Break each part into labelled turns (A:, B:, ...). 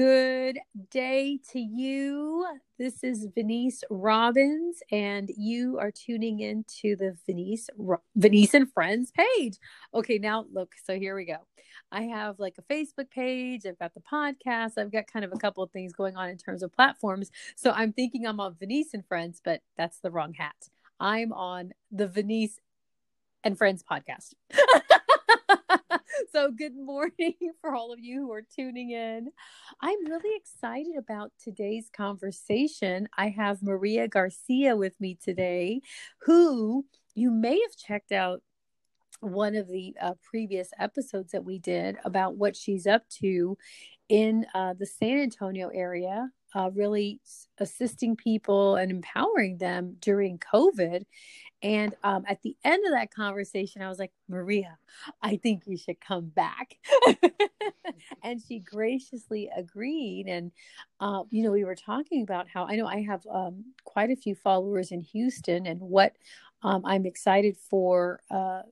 A: Good day to you. This is Venice Robbins, and you are tuning in to the Venice Venice and Friends page. Okay, now look. So here we go. I have like a Facebook page. I've got the podcast. I've got kind of a couple of things going on in terms of platforms. So I'm thinking I'm on Venice and Friends, but that's the wrong hat. I'm on the Venice and Friends podcast. so, good morning for all of you who are tuning in. I'm really excited about today's conversation. I have Maria Garcia with me today, who you may have checked out one of the uh, previous episodes that we did about what she's up to in uh, the San Antonio area uh, really assisting people and empowering them during COVID. And um, at the end of that conversation, I was like, Maria, I think you should come back. and she graciously agreed. And, uh, you know, we were talking about how I know I have um, quite a few followers in Houston and what um, I'm excited for. Uh,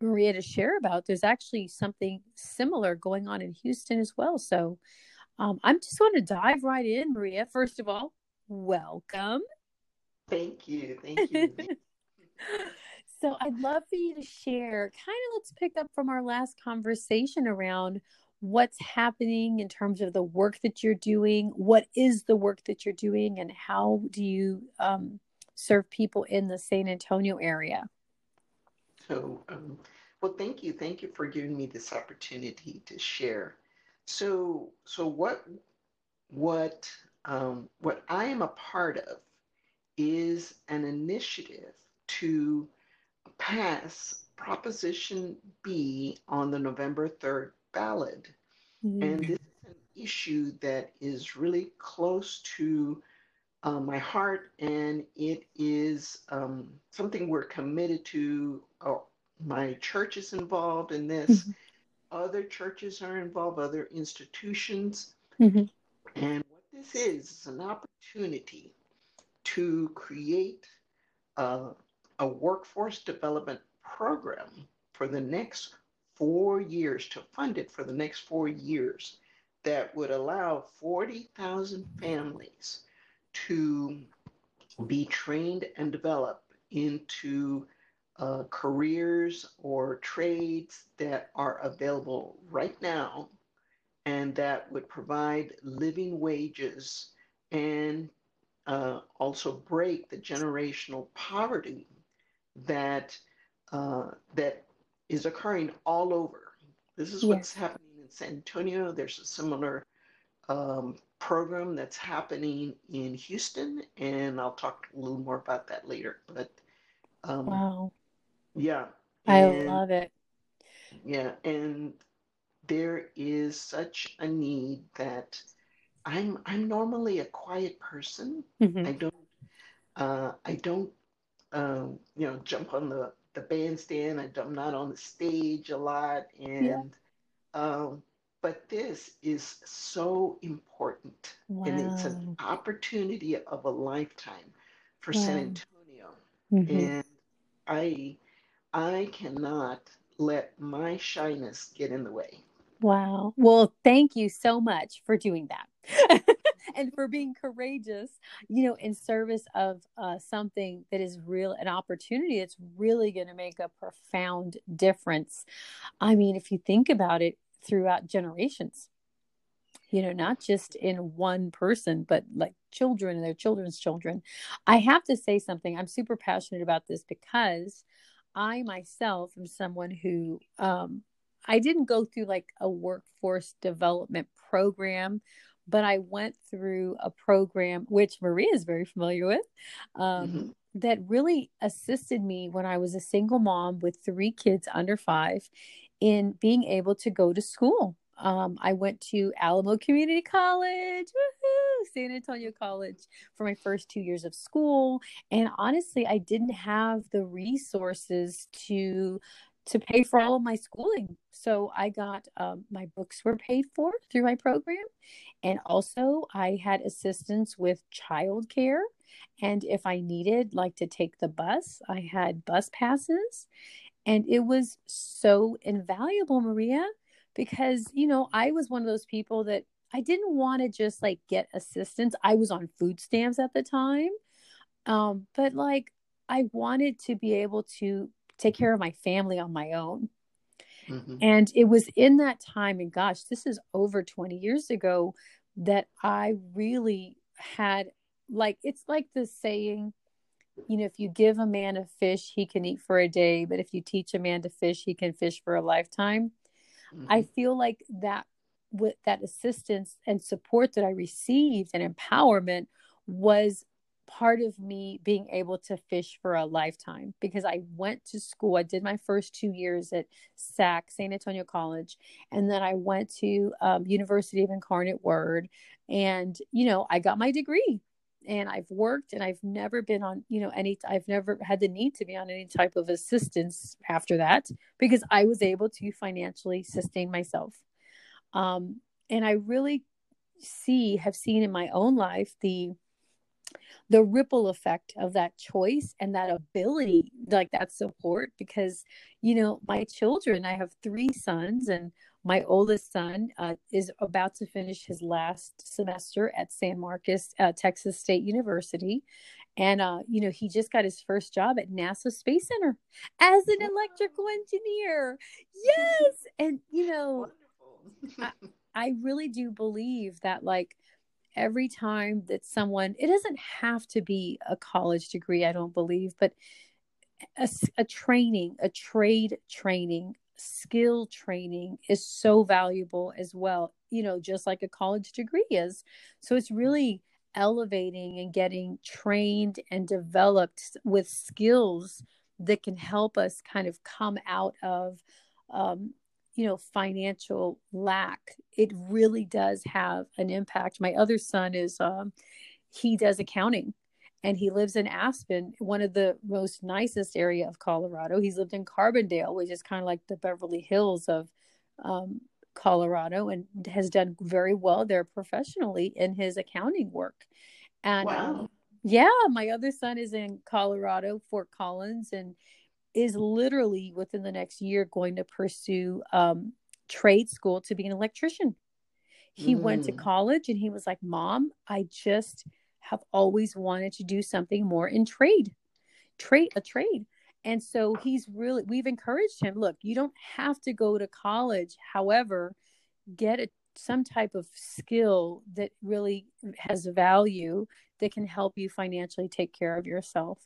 A: Maria to share about. There's actually something similar going on in Houston as well. So um, I'm just want to dive right in, Maria. First of all, welcome.
B: Thank you. Thank you.
A: So I'd love for you to share kind of let's pick up from our last conversation around what's happening in terms of the work that you're doing. What is the work that you're doing, and how do you um, serve people in the San Antonio area?
B: So, um, well, thank you. Thank you for giving me this opportunity to share. So, so what, what, um, what I am a part of is an initiative to pass Proposition B on the November 3rd ballot. Mm-hmm. And this is an issue that is really close to uh, my heart, and it is um, something we're committed to. Oh, my church is involved in this. Mm-hmm other churches are involved, other institutions. Mm-hmm. And what this is, is an opportunity to create a, a workforce development program for the next four years, to fund it for the next four years, that would allow 40,000 families to be trained and developed into uh, careers or trades that are available right now and that would provide living wages and uh, also break the generational poverty that uh, that is occurring all over. This is what's yes. happening in San Antonio. There's a similar um, program that's happening in Houston, and I'll talk a little more about that later. But
A: um, wow.
B: Yeah.
A: I love it.
B: Yeah. And there is such a need that I'm I'm normally a quiet person. Mm-hmm. I don't uh, I don't um, you know jump on the the bandstand. I, am not on the stage a lot, and yeah. um, but this is so important, wow. and it's an opportunity of a lifetime for wow. San Antonio, mm-hmm. and I I cannot let my shyness get in the way.
A: Wow. Well, thank you so much for doing that. and for being courageous, you know, in service of uh, something that is real, an opportunity that's really going to make a profound difference. I mean, if you think about it throughout generations, you know, not just in one person, but like children and their children's children. I have to say something. I'm super passionate about this because I myself am someone who um, I didn't go through like a workforce development program, but I went through a program which Maria is very familiar with. Um, mm-hmm. That really assisted me when I was a single mom with three kids under five in being able to go to school. Um, I went to Alamo Community College. Woo-hoo! San Antonio College for my first two years of school. And honestly, I didn't have the resources to to pay for all of my schooling. So I got um, my books were paid for through my program, and also I had assistance with childcare. And if I needed like to take the bus, I had bus passes, and it was so invaluable, Maria, because you know I was one of those people that I didn't want to just like get assistance. I was on food stamps at the time. Um, but like I wanted to be able to take care of my family on my own. Mm-hmm. And it was in that time, and gosh, this is over 20 years ago, that I really had like, it's like the saying, you know, if you give a man a fish, he can eat for a day, but if you teach a man to fish, he can fish for a lifetime. Mm-hmm. I feel like that with that assistance and support that I received and empowerment was part of me being able to fish for a lifetime because I went to school. I did my first two years at SAC, San Antonio College, and then I went to um, University of Incarnate Word, and you know I got my degree. And I've worked, and I've never been on, you know, any. I've never had the need to be on any type of assistance after that because I was able to financially sustain myself. Um, and I really see, have seen in my own life the the ripple effect of that choice and that ability like that support because you know my children i have three sons and my oldest son uh, is about to finish his last semester at san marcos uh, texas state university. And uh, you know he just got his first job at nasa space center as an electrical engineer. Yes! And you know I, I really do believe that like every time that someone it doesn't have to be a college degree i don't believe but a, a training a trade training skill training is so valuable as well you know just like a college degree is. So it's really elevating and getting trained and developed with skills that can help us kind of come out of um, you know financial lack it really does have an impact. My other son is um, he does accounting and he lives in aspen one of the most nicest area of colorado. He's lived in carbondale which is kind of like the beverly hills of um, colorado and has done very well there professionally in his accounting work. And wow. um, yeah my other son is in colorado fort collins and is literally within the next year going to pursue um, trade school to be an electrician. He mm. went to mm. college and he was like, Mom, I just have always wanted to do something more in trade, trade, a trade. And so he's really, we've encouraged him look, you don't have to go to college. However, get a, some type of skill that really has value that can help you financially take care of yourself.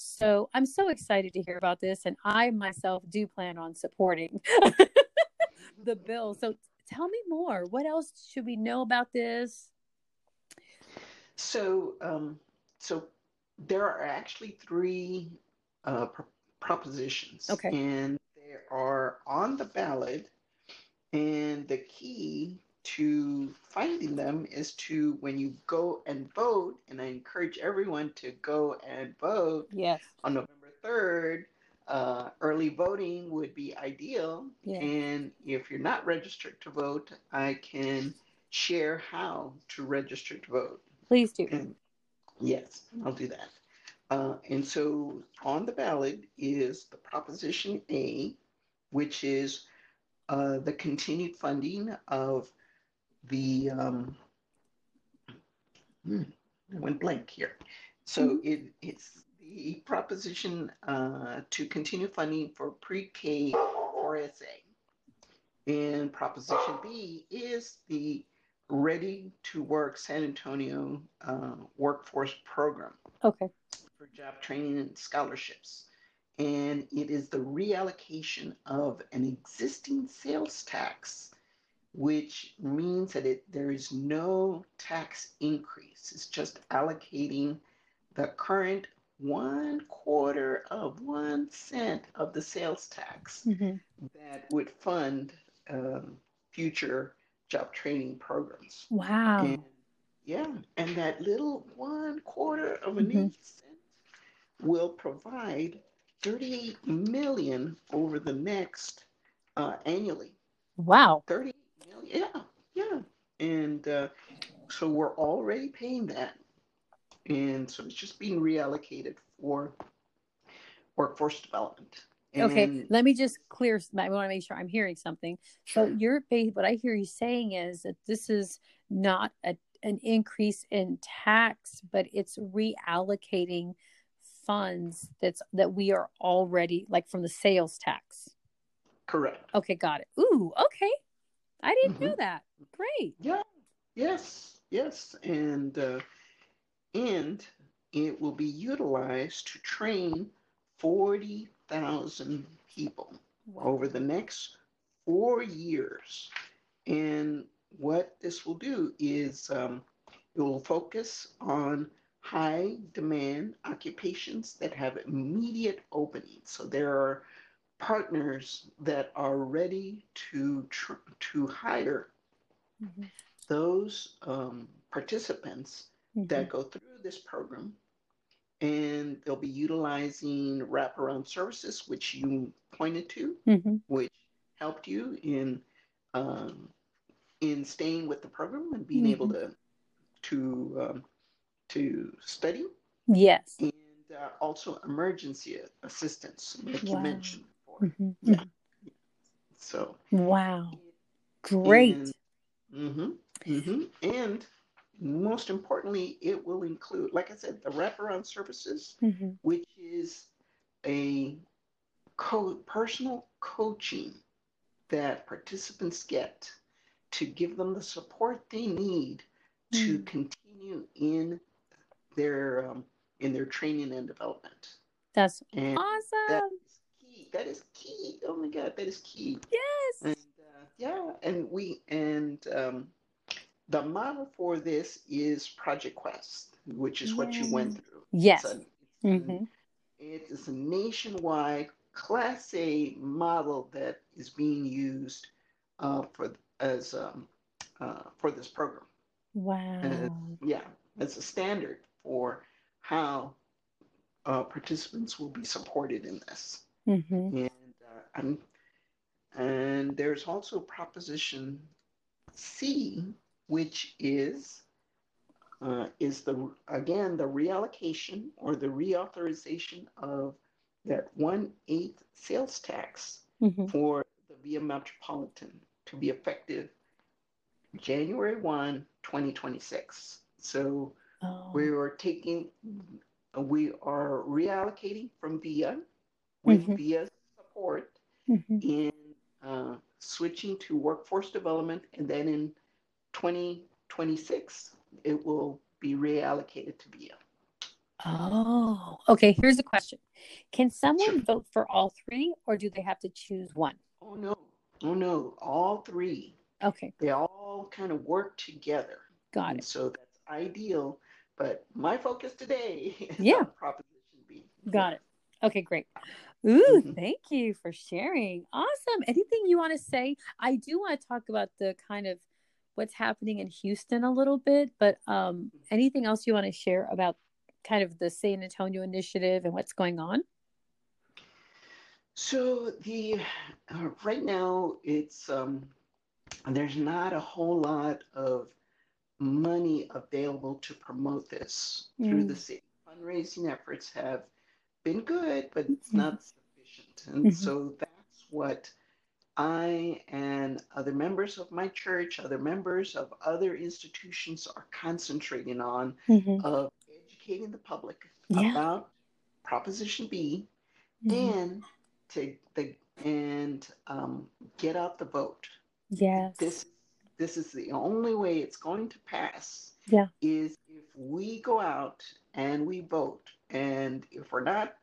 A: So I'm so excited to hear about this. And I myself do plan on supporting the bill. So tell me more. What else should we know about this?
B: So, um, so there are actually three uh, propositions.
A: Okay.
B: And they are on the ballot. And the key to finding them is to when you go and vote, and I encourage everyone to go and vote
A: yes.
B: on November 3rd. Uh, early voting would be ideal.
A: Yes.
B: And if you're not registered to vote, I can share how to register to vote.
A: Please do.
B: And yes, I'll do that. Uh, and so on the ballot is the Proposition A, which is uh, the continued funding of the um, hmm, I went blank here. So mm-hmm. it, it's the proposition uh, to continue funding for pre-K for SA. And proposition B is the Ready to Work San Antonio uh, Workforce Program.
A: Okay.
B: For job training and scholarships. And it is the reallocation of an existing sales tax which means that it, there is no tax increase. It's just allocating the current one quarter of one cent of the sales tax mm-hmm. that would fund um, future job training programs.
A: Wow.
B: And, yeah, and that little one quarter of an mm-hmm. cent will provide 38 million over the next uh, annually.
A: Wow.
B: 30 yeah, yeah. And uh, so we're already paying that. And so it's just being reallocated for workforce development.
A: okay,
B: And
A: let me just clear. I want to make sure I'm hearing something. So you're what I hear you saying is that this is not a, an increase in tax, but it's reallocating funds that's that we are already like from the sales tax.
B: correct.
A: Okay, got it. Ooh, okay. I didn't know
B: hmm
A: that. Great.
B: Yeah, yes, yes, and uh, and it will be utilized to train 40,000 people
A: Wow.
B: over the next four years. And what this will do is um, it will focus on high demand occupations that have immediate openings. So there are partners that are ready to tr- to hire
A: hmm
B: those um, participants
A: hmm
B: that go through this program and they'll be utilizing wraparound services, which you pointed to,
A: hmm
B: which helped you in um, in staying with the program and being able
A: hmm
B: to to um, to study,
A: Yes.
B: and uh, also emergency assistance, like you mentioned before.
A: hmm
B: Yeah. So,
A: Wow. Great.
B: and hmm hmm and most importantly, it will include, like I said, the wraparound services,
A: hmm
B: which is a co- personal coaching that participants get to give them the support they need to
A: Mm.
B: continue in their um, in their training and development.
A: That's
B: And
A: awesome.
B: is key. That is key. Oh my God, that is key.
A: Yes.
B: And uh, yeah, and we and um, the model for this is Project Quest, which is what you went through.
A: Yes.
B: It's a, it's a,
A: hmm
B: it is a nationwide Class A model that is being used uh, for as um, uh, for this program.
A: Wow.
B: yeah, as a standard for how uh, participants will be supported in this.
A: Hmm
B: And uh, I'm, and there's also Proposition C, which is uh, is the again the reallocation or the reauthorization of that one eighth sales tax
A: hmm
B: for the Via Metropolitan to be effective January 1, 2026. So we
A: Oh.
B: are taking, we are reallocating from Via with
A: hmm
B: Via support
A: hmm
B: in uh, switching to workforce development, and then in 2026, it will be reallocated to Via.
A: Oh. Okay. Here's a question. Can someone vote for all three, or do they have to choose one?
B: Oh no, oh no, all three,
A: Okay.
B: they all kind of work together.
A: Got
B: And
A: it.
B: so that's ideal. But my focus today is
A: Yeah.
B: on Proposition B.
A: Got it. Okay. Great. Ooh,
B: Mhm.
A: thank you for sharing. Awesome. Anything you want to say? I do want to talk about the kind of what's happening in Houston a little bit, but um, anything else you want to share about kind of the San Antonio initiative and what's going on?
B: So the uh, right now it's um, there's not a whole lot of money available to promote this through the
A: Mm,
B: city. Fundraising efforts have been good, but it's
A: mhm,
B: not And
A: mhm,
B: so that's what I and other members of my church, other members of other institutions are concentrating on
A: mhm.
B: of educating the public
A: Yeah.
B: about Proposition B
A: mhm.
B: and to the and um, get out the vote.
A: Yes.
B: This this is the only way it's going to pass
A: Yeah.
B: is if we go out and we vote. And if we're not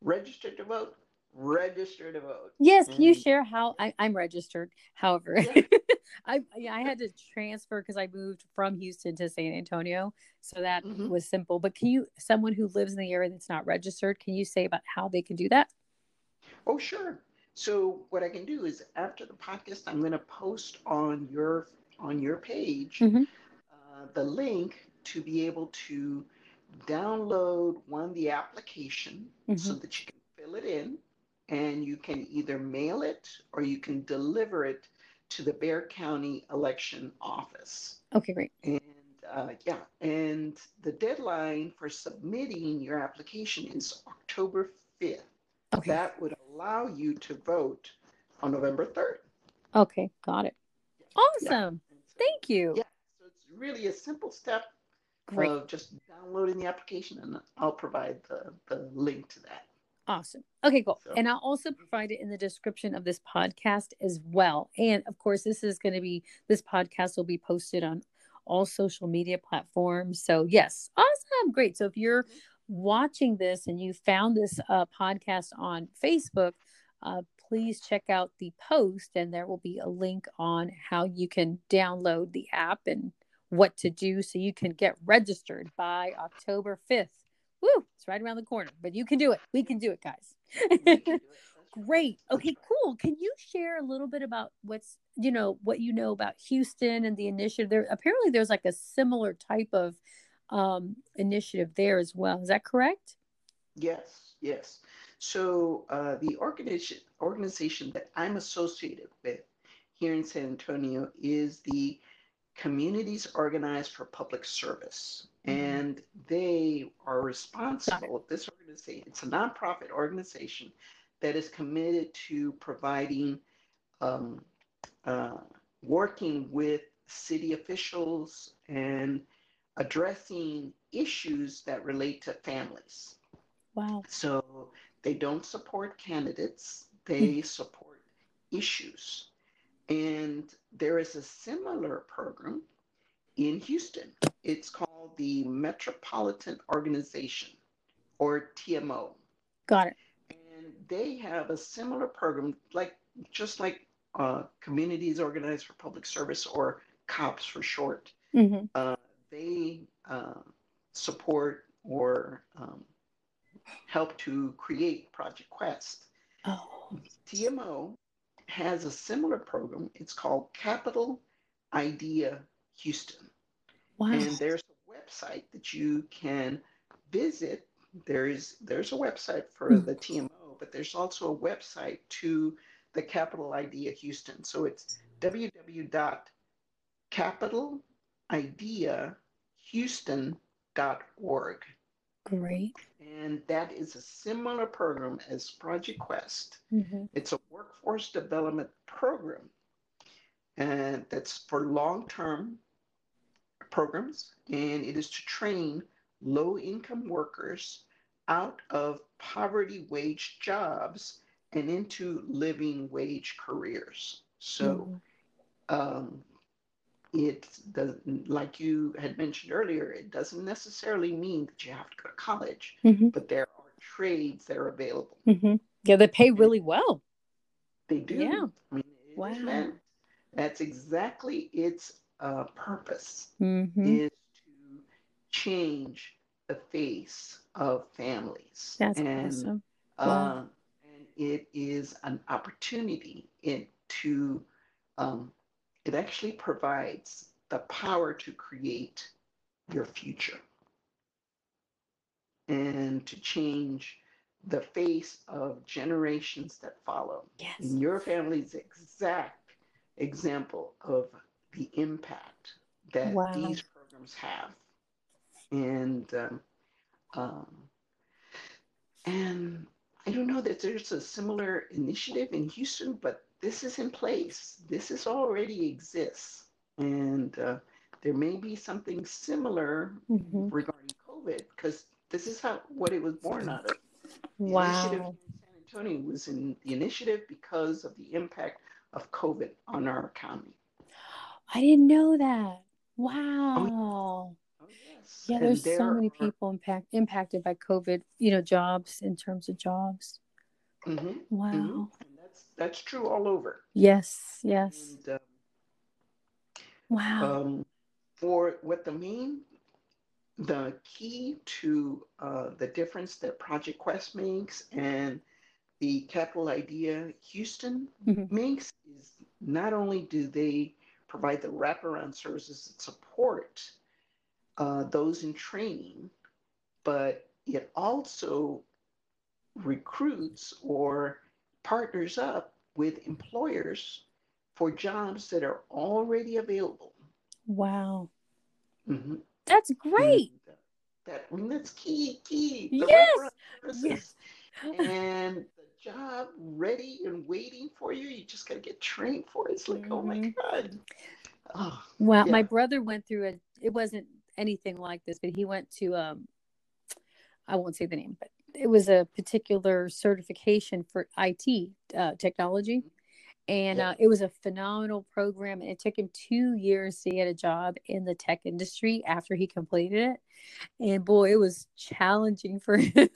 B: registered to vote, register to vote.
A: Yes. Can you share how I, I'm registered? However,
B: yeah,
A: I yeah, I had to transfer because I moved from Houston to San Antonio, so that
B: mhm.
A: was simple. But can you, someone who lives in the area that's not registered, can you say about how they can do that?
B: Oh, sure. So what I can do is after the podcast, I'm going to post on your on your page
A: hmm
B: uh, the link to be able to download one the application so
A: hmm
B: that you can fill it in, and you can either mail it or you can deliver it to the Bexar County Election Office.
A: Okay, great.
B: And uh, yeah, and the deadline for submitting your application is October 5th.
A: Okay.
B: that would allow you to vote on November 3rd.
A: Okay, got it. Awesome.
B: And so-
A: Thank you.
B: Yeah, so it's really a simple step
A: Great.
B: of just downloading the application, and I'll provide the, the link to that.
A: Awesome. Okay, cool.
B: So-
A: And I'll also provide it in the description of this podcast as well. And of course, this is going to be this podcast will be posted on all social media platforms. So, yes, awesome. Great. So, if you're watching this and you found this uh, podcast on Facebook, uh, please check out the post, and there will be a link on how you can download the app and what to do so you can get registered by October 5th. Woo, it's right around the corner, but you can do it. We can do it, guys.
B: Do it.
A: Great. Okay, cool. Can you share a little bit about what's, you know, what you know about Houston and the initiative there? Apparently there's like a similar type of um initiative there as well. Is that correct?
B: Yes, yes. So uh, the organization organization that I'm associated with here in San Antonio is the Communities Organized for Public Service. And they are responsible. This organization, it's a nonprofit organization that is committed to providing, um, uh, working with city officials and addressing issues that relate to families.
A: Wow.
B: So they don't support candidates, they support issues. And there is a similar program in Houston. It's called the Metropolitan Organization or TMO.
A: Got it.
B: And they have a similar program, like just like uh, Communities Organized for Public Service or COPS for short.
A: hmm
B: Uh, they uh, support or um, help to create Project Quest.
A: Oh,
B: TMO has a similar program. It's called Capital Idea Houston.
A: wow.
B: And there's a website that you can visit. There is there's a website for
A: Hmm.
B: the TMO, but there's also a website to the Capital Idea Houston. So it's www.capitalideahouston.org.
A: Great.
B: And that is a similar program as Project Quest.
A: hmm
B: It's a workforce development program, and that's for long-term programs, and it is to train low-income workers out of poverty wage jobs and into living wage careers. So um, it doesn't, like you had mentioned earlier, it doesn't necessarily mean that you have to go to college,
A: hmm
B: but there are trades that are available.
A: hmm Yeah, they pay really well.
B: They do.
A: Yeah.
B: I mean,
A: Wow.
B: That's exactly its uh, purpose
A: hmm
B: is to change the face of families.
A: That's
B: and,
A: awesome.
B: uh,
A: Wow.
B: and it is an opportunity it to um, it actually provides the power to create your future and to change the face of generations that follow.
A: Yes.
B: And your family's exact example of the impact that
A: Wow.
B: these programs have. And um, um, and I don't know that there's a similar initiative in Houston, but this is in place. This is already exists, and uh, there may be something similar
A: hmm
B: regarding COVID because this is how what it was born out of. The initiative
A: Wow.
B: in San Antonio was in the initiative because of the impact of COVID on our economy.
A: I didn't know that. Wow.
B: Oh yes.
A: Yeah,
B: And
A: there's so
B: there
A: many
B: are-
A: people impact, impacted by COVID, you know, jobs in terms of jobs.
B: Mhm,
A: Wow.
B: mhm. And that's that's true all over.
A: Yes, yes.
B: And uh,
A: Wow.
B: um, for what the main, the key to uh, the difference that Project Quest makes and the Capital Idea Houston
A: Mhm.
B: makes is not only do they provide the wraparound services that support uh, those in training, but it also recruits or partners up with employers for jobs that are already available.
A: Wow.
B: Mhm.
A: That's great.
B: And, That that's key, key.
A: Yes,
B: wraparound. And job ready and waiting for you. You just got to get trained for it. It's like, mm-hmm. oh my mm-hmm. God.
A: Oh, well, yeah. my brother went through it. it wasn't anything like this, but he went to, um, I won't say the name, but it was a particular certification for IT uh, technology. Mm-hmm and uh, it was a phenomenal program and it took him two years to get a job in the tech industry after he completed it. And boy it was challenging for him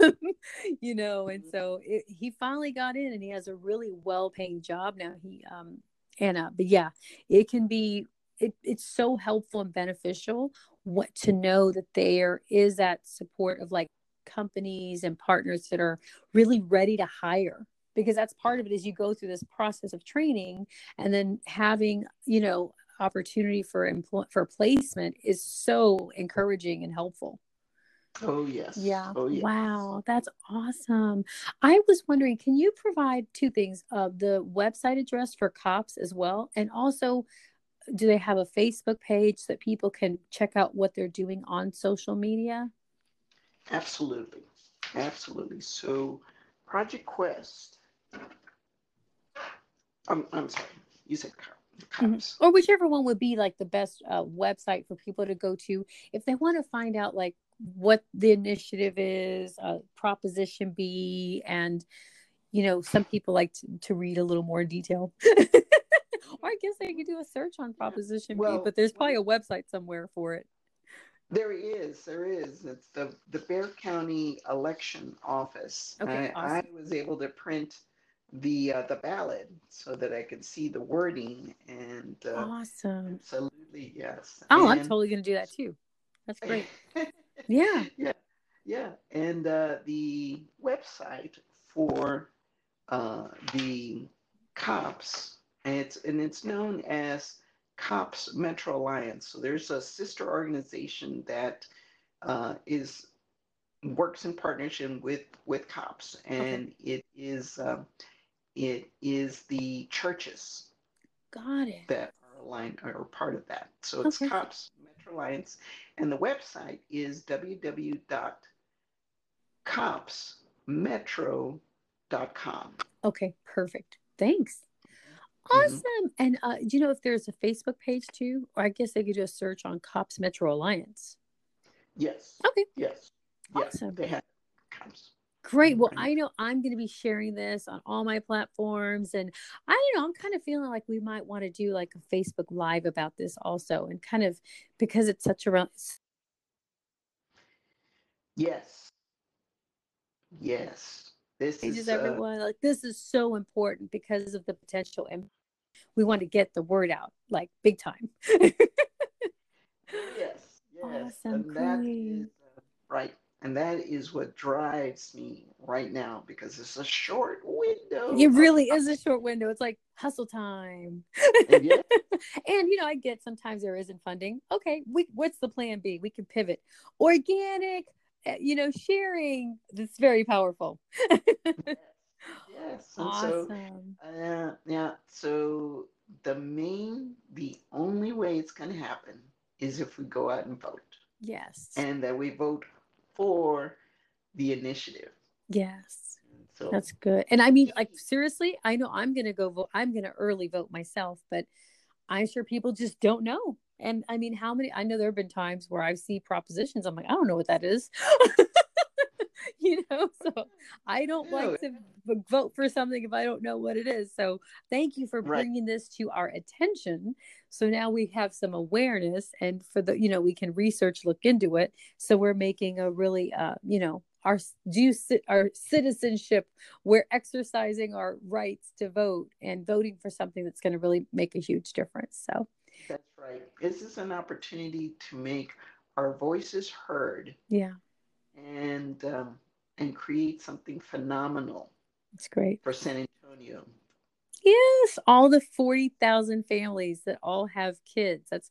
A: you know and so it, he finally got in and he has a really well-paying job now. He um and uh but yeah it can be it, it's so helpful and beneficial what to know that there is that support of like companies and partners that are really ready to hire because that's part of it is you go through this process of training and then having you know opportunity for employ for placement is so encouraging and helpful.
B: Oh yes.
A: Yeah.
B: Oh, yes.
A: wow. That's awesome. I was wondering can you provide two things uh, the website address for cops as well? And also do they have a facebook page that people can check out what they're doing on social media?
B: Absolutely. Absolutely. So project quest I'm, I'm sorry, you said mm-hmm.
A: Or whichever one would be like the best uh, website for people to go to if they want to find out like what the initiative is, uh, Proposition B, and you know, some people like to, to read a little more detail. or I guess they could do a search on Proposition well, B, but there's probably a website somewhere for it.
B: There is, there is. It's the the Bexar County Election Office. Okay, I, awesome. I was able to print the uh, the ballot so that I could see the wording and
A: uh, awesome.
B: Absolutely, yes.
A: Oh, and, I'm totally gonna do that too. That's great. yeah.
B: Yeah. Yeah. And uh, the website for uh, the cops, and it's and it's known as Cops Metro Alliance. So there's a sister organization that uh, is works in partnership with with cops, and okay. it is um, it is the churches.
A: Got it.
B: That are aligned or part of that. So it's okay. COPS Metro Alliance. And the website is www.copsmetro.com.
A: Okay, perfect. Thanks. Mm-hmm. Awesome. Mm-hmm. And uh, do you know if there's a Facebook page too? Or I guess they could do a search on Cops Metro Alliance.
B: Yes.
A: Okay.
B: Yes. Awesome. Yes, they have
A: Cops Great. Well, I know I'm going to be sharing this on all my platforms. And I don't know, I'm kind of feeling like we might want to do like a Facebook Live about this also. And kind of because it's such a.
B: Yes. Yes. This
A: is uh... everyone like this is so important because of the potential and we want to get the word out like big time.
B: yes. Yes. Awesome. And that is, uh, right and that is what drives me right now because it's a short window.
A: It really is a short window. It's like hustle time. and, yeah. and you know, I get sometimes there isn't funding. Okay, we what's the plan B? We can pivot. Organic, eh, you know, sharing. That's very powerful.
B: yes. yes. awesome. So, uh, yeah. So the main, the only way it's going to happen is if we go out and vote.
A: Yes.
B: And that we vote for the initiative.
A: Yes. So that's good. And I mean, like seriously, I know I'm gonna go vote. I'm gonna early vote myself, but I'm sure people just don't know. And I mean, how many? I know there have been times where I see propositions. I'm like, I don't know what that is. you know, so I don't like to vote for something if I don't know what it is. So thank you for bringing right. this to our attention. So now we have some awareness, and for the, you know, we can research, look into it. So we're making a really, uh, you know, our due our citizenship we're exercising our rights to vote and voting for something that's going to really make a huge difference so
B: that's right this is an opportunity to make our voices heard
A: yeah
B: and um, and create something phenomenal.
A: It's great
B: for San Antonio.
A: Yes, all the 40,000 families that all have kids. That's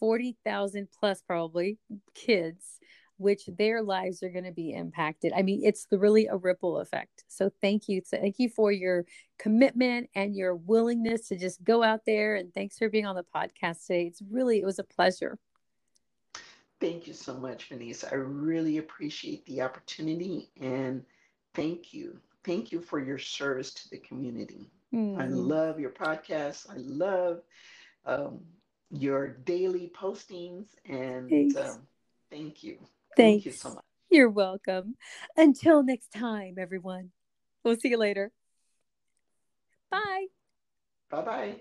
A: 40,000 plus probably kids which their lives are going to be impacted. I mean, it's the, really a ripple effect. So thank you. Thank you for your commitment and your willingness to just go out there and thanks for being on the podcast today. It's really it was a pleasure.
B: Thank you so much, Venice. I really appreciate the opportunity and thank you. thank you for your service to the community.
A: Mm.
B: I love your podcast. I love um, your daily postings, and um, thank you.
A: Thanks.
B: Thank you so much.
A: You're welcome. Until next time, everyone. We'll see you later. Bye.
B: Bye bye.